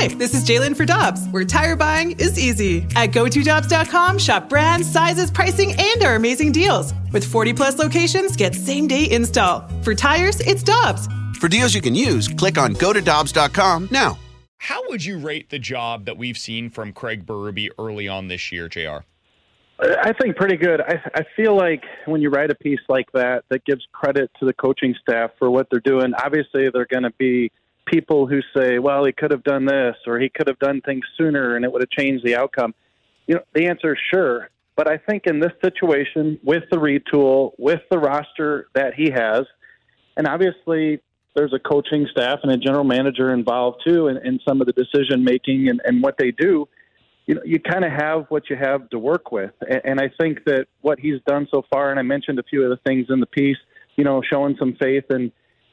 Hi, this is Jalen for Dobbs, where tire buying is easy. At GoToDobbs.com, shop brands, sizes, pricing, and our amazing deals. With 40 plus locations, get same day install. For tires, it's Dobbs. For deals you can use, click on GoToDobbs.com now. How would you rate the job that we've seen from Craig Berube early on this year, JR? I think pretty good. I, I feel like when you write a piece like that, that gives credit to the coaching staff for what they're doing. Obviously, they're going to be people who say, well, he could have done this or he could have done things sooner and it would have changed the outcome. You know, the answer is sure. But I think in this situation, with the retool, with the roster that he has, and obviously there's a coaching staff and a general manager involved too in, in some of the decision making and, and what they do you know, you kind of have what you have to work with. And, and I think that what he's done so far, and I mentioned a few of the things in the piece, you know, showing some faith in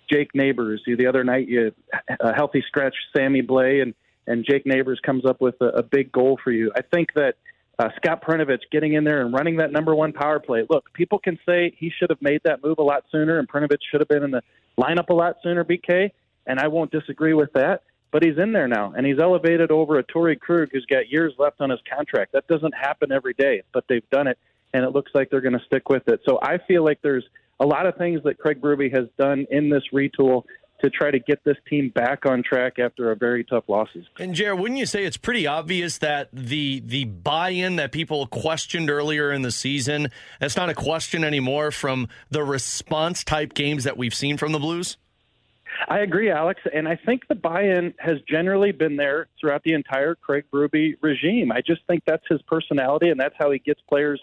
Jake Neighbors. The other night, you a healthy stretch, Sammy Blais, and and Jake Neighbors comes up with a, a big goal for you. I think that uh, Scott Perunovich getting in there and running that number one power play. Look, people can say he should have made that move a lot sooner, and Perunovich should have been in the lineup a lot sooner. BK, and I won't disagree with that but he's in there now, and he's elevated over a Torey Krug who's got years left on his contract. That doesn't happen every day, but they've done it, and it looks like they're going to stick with it. So I feel like there's a lot of things that Craig Berube has done in this retool to try to get this team back on track after a very tough losses. And JR, wouldn't you say it's pretty obvious that the the buy-in that people questioned earlier in the season, that's not a question anymore from the response type games that we've seen from the Blues? I agree, Alex, and I think the buy-in has generally been there throughout the entire Craig Berube regime. I just think that's his personality, and that's how he gets players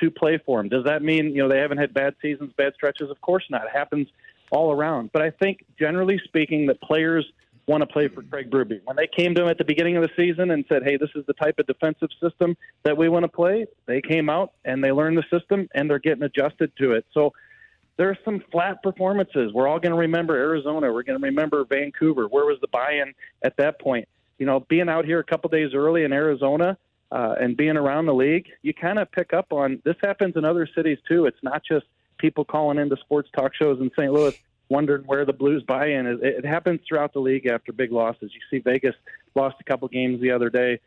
to play for him. Does that mean you know they haven't had bad seasons, bad stretches? Of course not. It happens all around. But I think, generally speaking, that players want to play for Craig Berube. When they came to him at the beginning of the season and said, "Hey, this is the type of defensive system that we want to play," they came out and they learned the system, and they're getting adjusted to it. So there are some flat performances. We're all going to remember Arizona. We're going to remember Vancouver. Where was the buy-in at that point? You know, being out here a couple days early in Arizona uh, and being around the league, you kind of pick up on this. Happens in other cities too. It's not just people calling into sports talk shows in St. Louis wondering where the Blues buy-in is. It happens throughout the league after big losses. You see Vegas lost a couple games the other day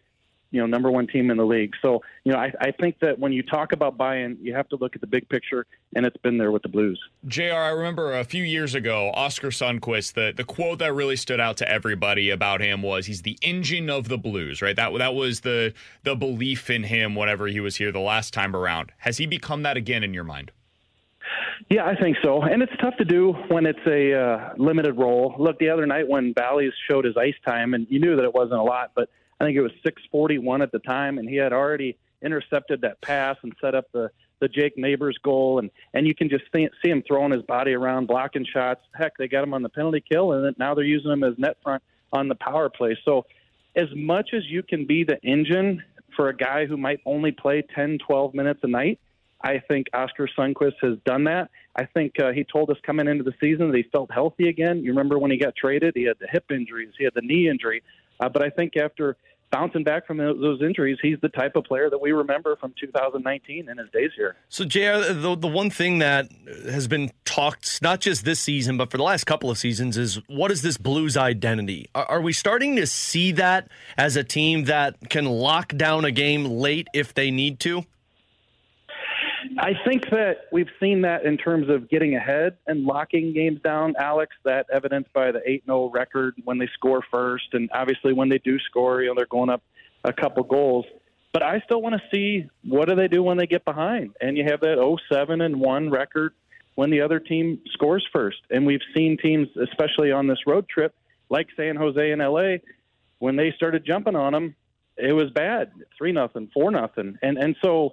you know number one team in the league. So you know I, I think that when you talk about buy-in, you have to look at the big picture, and it's been there with the Blues. JR. I remember a few years ago, Oskar Sundqvist. The the quote that really stood out to everybody about him was he's the engine of the Blues. Right. That that was the the belief in him whenever he was here the last time around. Has he become that again in your mind? Yeah, I think so. And it's tough to do when it's a uh, limited role. Look, the other night when Bally's showed his ice time, and you knew that it wasn't a lot, but I think it was 641 at the time, and he had already intercepted that pass and set up the the Jake Neighbors goal, and and you can just see, see him throwing his body around, blocking shots. Heck, they got him on the penalty kill, and now they're using him as net front on the power play. So, as much as you can be the engine for a guy who might only play 10, 12 minutes a night, I think Oskar Sundqvist has done that. I think uh, he told us coming into the season that he felt healthy again. You remember when he got traded, he had the hip injuries, he had the knee injury. Uh, but I think after bouncing back from those injuries, he's the type of player that we remember from 2019 in his days here. So, JR, the, the one thing that has been talked, not just this season, but for the last couple of seasons, is what is this Blues identity? Are, are we starting to see that as a team that can lock down a game late if they need to? I think that we've seen that in terms of getting ahead and locking games down, Alex. That evidenced by the 8 0 record when they score first. And obviously, when they do score, you know, they're going up a couple goals. But I still want to see what do they do when they get behind. And you have that 07 and 1 record when the other team scores first. And we've seen teams, especially on this road trip, like San Jose and LA, when they started jumping on them, it was bad. 3 nothing, 4 nothing. And and so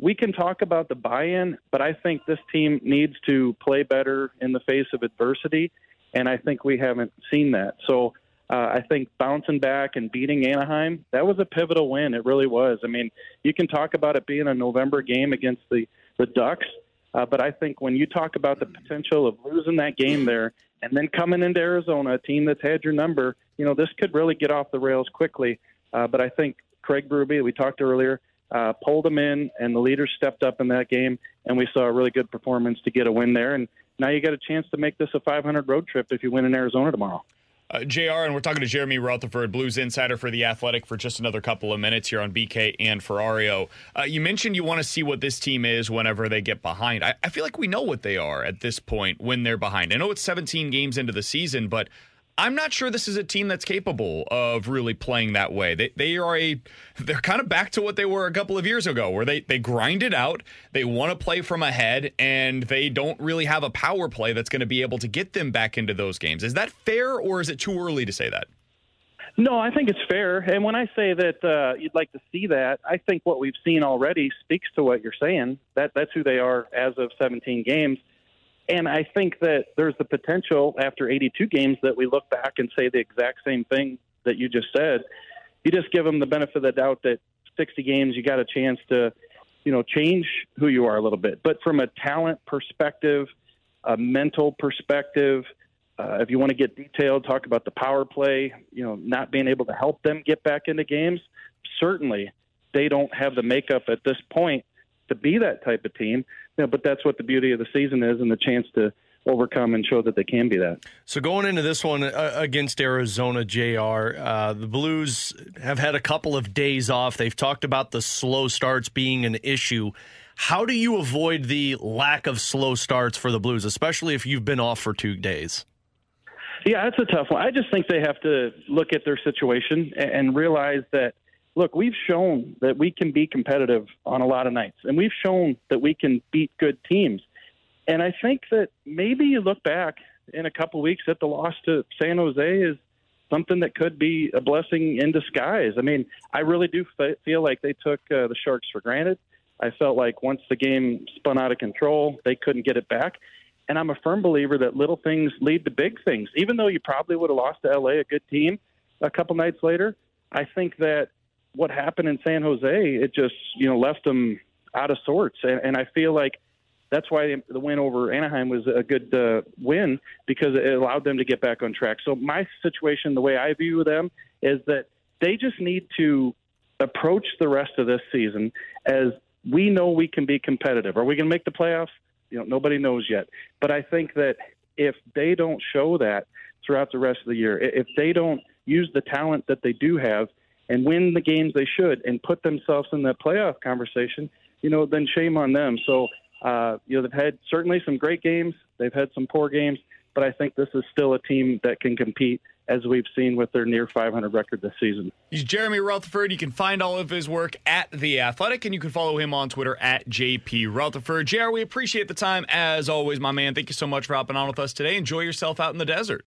we can talk about the buy-in, but I think this team needs to play better in the face of adversity, and I think we haven't seen that. So uh, I think bouncing back and beating Anaheim, that was a pivotal win. It really was. I mean, you can talk about it being a November game against the the Ducks, uh, but I think when you talk about the potential of losing that game there and then coming into Arizona, a team that's had your number, you know, this could really get off the rails quickly. Uh, but I think Craig Berube, we talked earlier, uh, pulled them in, and the leaders stepped up in that game, and we saw a really good performance to get a win there. And now you got a chance to make this a 500 road trip if you win in Arizona tomorrow. Uh, JR, and we're talking to Jeremy Rutherford, Blues insider for The Athletic, for just another couple of minutes here on BK and Ferrario. Uh, you mentioned you want to see what this team is whenever they get behind. I, I feel like we know what they are at this point when they're behind. I know it's 17 games into the season, but I'm not sure this is a team that's capable of really playing that way. They they are a they're kind of back to what they were a couple of years ago, where they they grind it out, they want to play from ahead, and they don't really have a power play that's going to be able to get them back into those games. Is that fair, or is it too early to say that? No, I think it's fair. And when I say that uh, you'd like to see that, I think what we've seen already speaks to what you're saying. That that's who they are as of 17 games. And I think that there's the potential after 82 games that we look back and say the exact same thing that you just said. You just give them the benefit of the doubt that 60 games, you got a chance to, you know, change who you are a little bit. But from a talent perspective, a mental perspective, uh, if you want to get detailed, talk about the power play, you know, not being able to help them get back into games. Certainly, they don't have the makeup at this point to be that type of team. Know, but that's what the beauty of the season is, and the chance to overcome and show that they can be that. So going into this one uh, against Arizona, JR. Uh, the Blues have had a couple of days off. They've talked about the slow starts being an issue. How do you avoid the lack of slow starts for the Blues, especially if you've been off for two days? Yeah, that's a tough one. I just think they have to look at their situation and realize that look, we've shown that we can be competitive on a lot of nights, and we've shown that we can beat good teams. And I think that maybe you look back in a couple weeks at the loss to San Jose is something that could be a blessing in disguise. I mean, I really do feel like they took uh, the Sharks for granted. I felt like once the game spun out of control, they couldn't get it back. And I'm a firm believer that little things lead to big things. Even though you probably would have lost to LA, a good team, a couple nights later, I think that what happened in San Jose, it just you know left them out of sorts, and, and I feel like that's why the win over Anaheim was a good uh, win because it allowed them to get back on track. So my situation, the way I view them, is that they just need to approach the rest of this season as we know we can be competitive. Are we going to make the playoffs? You know, nobody knows yet. But I think that if they don't show that throughout the rest of the year, if they don't use the talent that they do have and win the games they should and put themselves in the playoff conversation, you know, then shame on them. So, uh, you know, they've had certainly some great games. They've had some poor games, but I think this is still a team that can compete as we've seen with their near 500 record this season. He's Jeremy Rutherford. You can find all of his work at The Athletic, and you can follow him on Twitter at JP Rutherford. JR, we appreciate the time as always, my man. Thank you so much for hopping on with us today. Enjoy yourself out in the desert.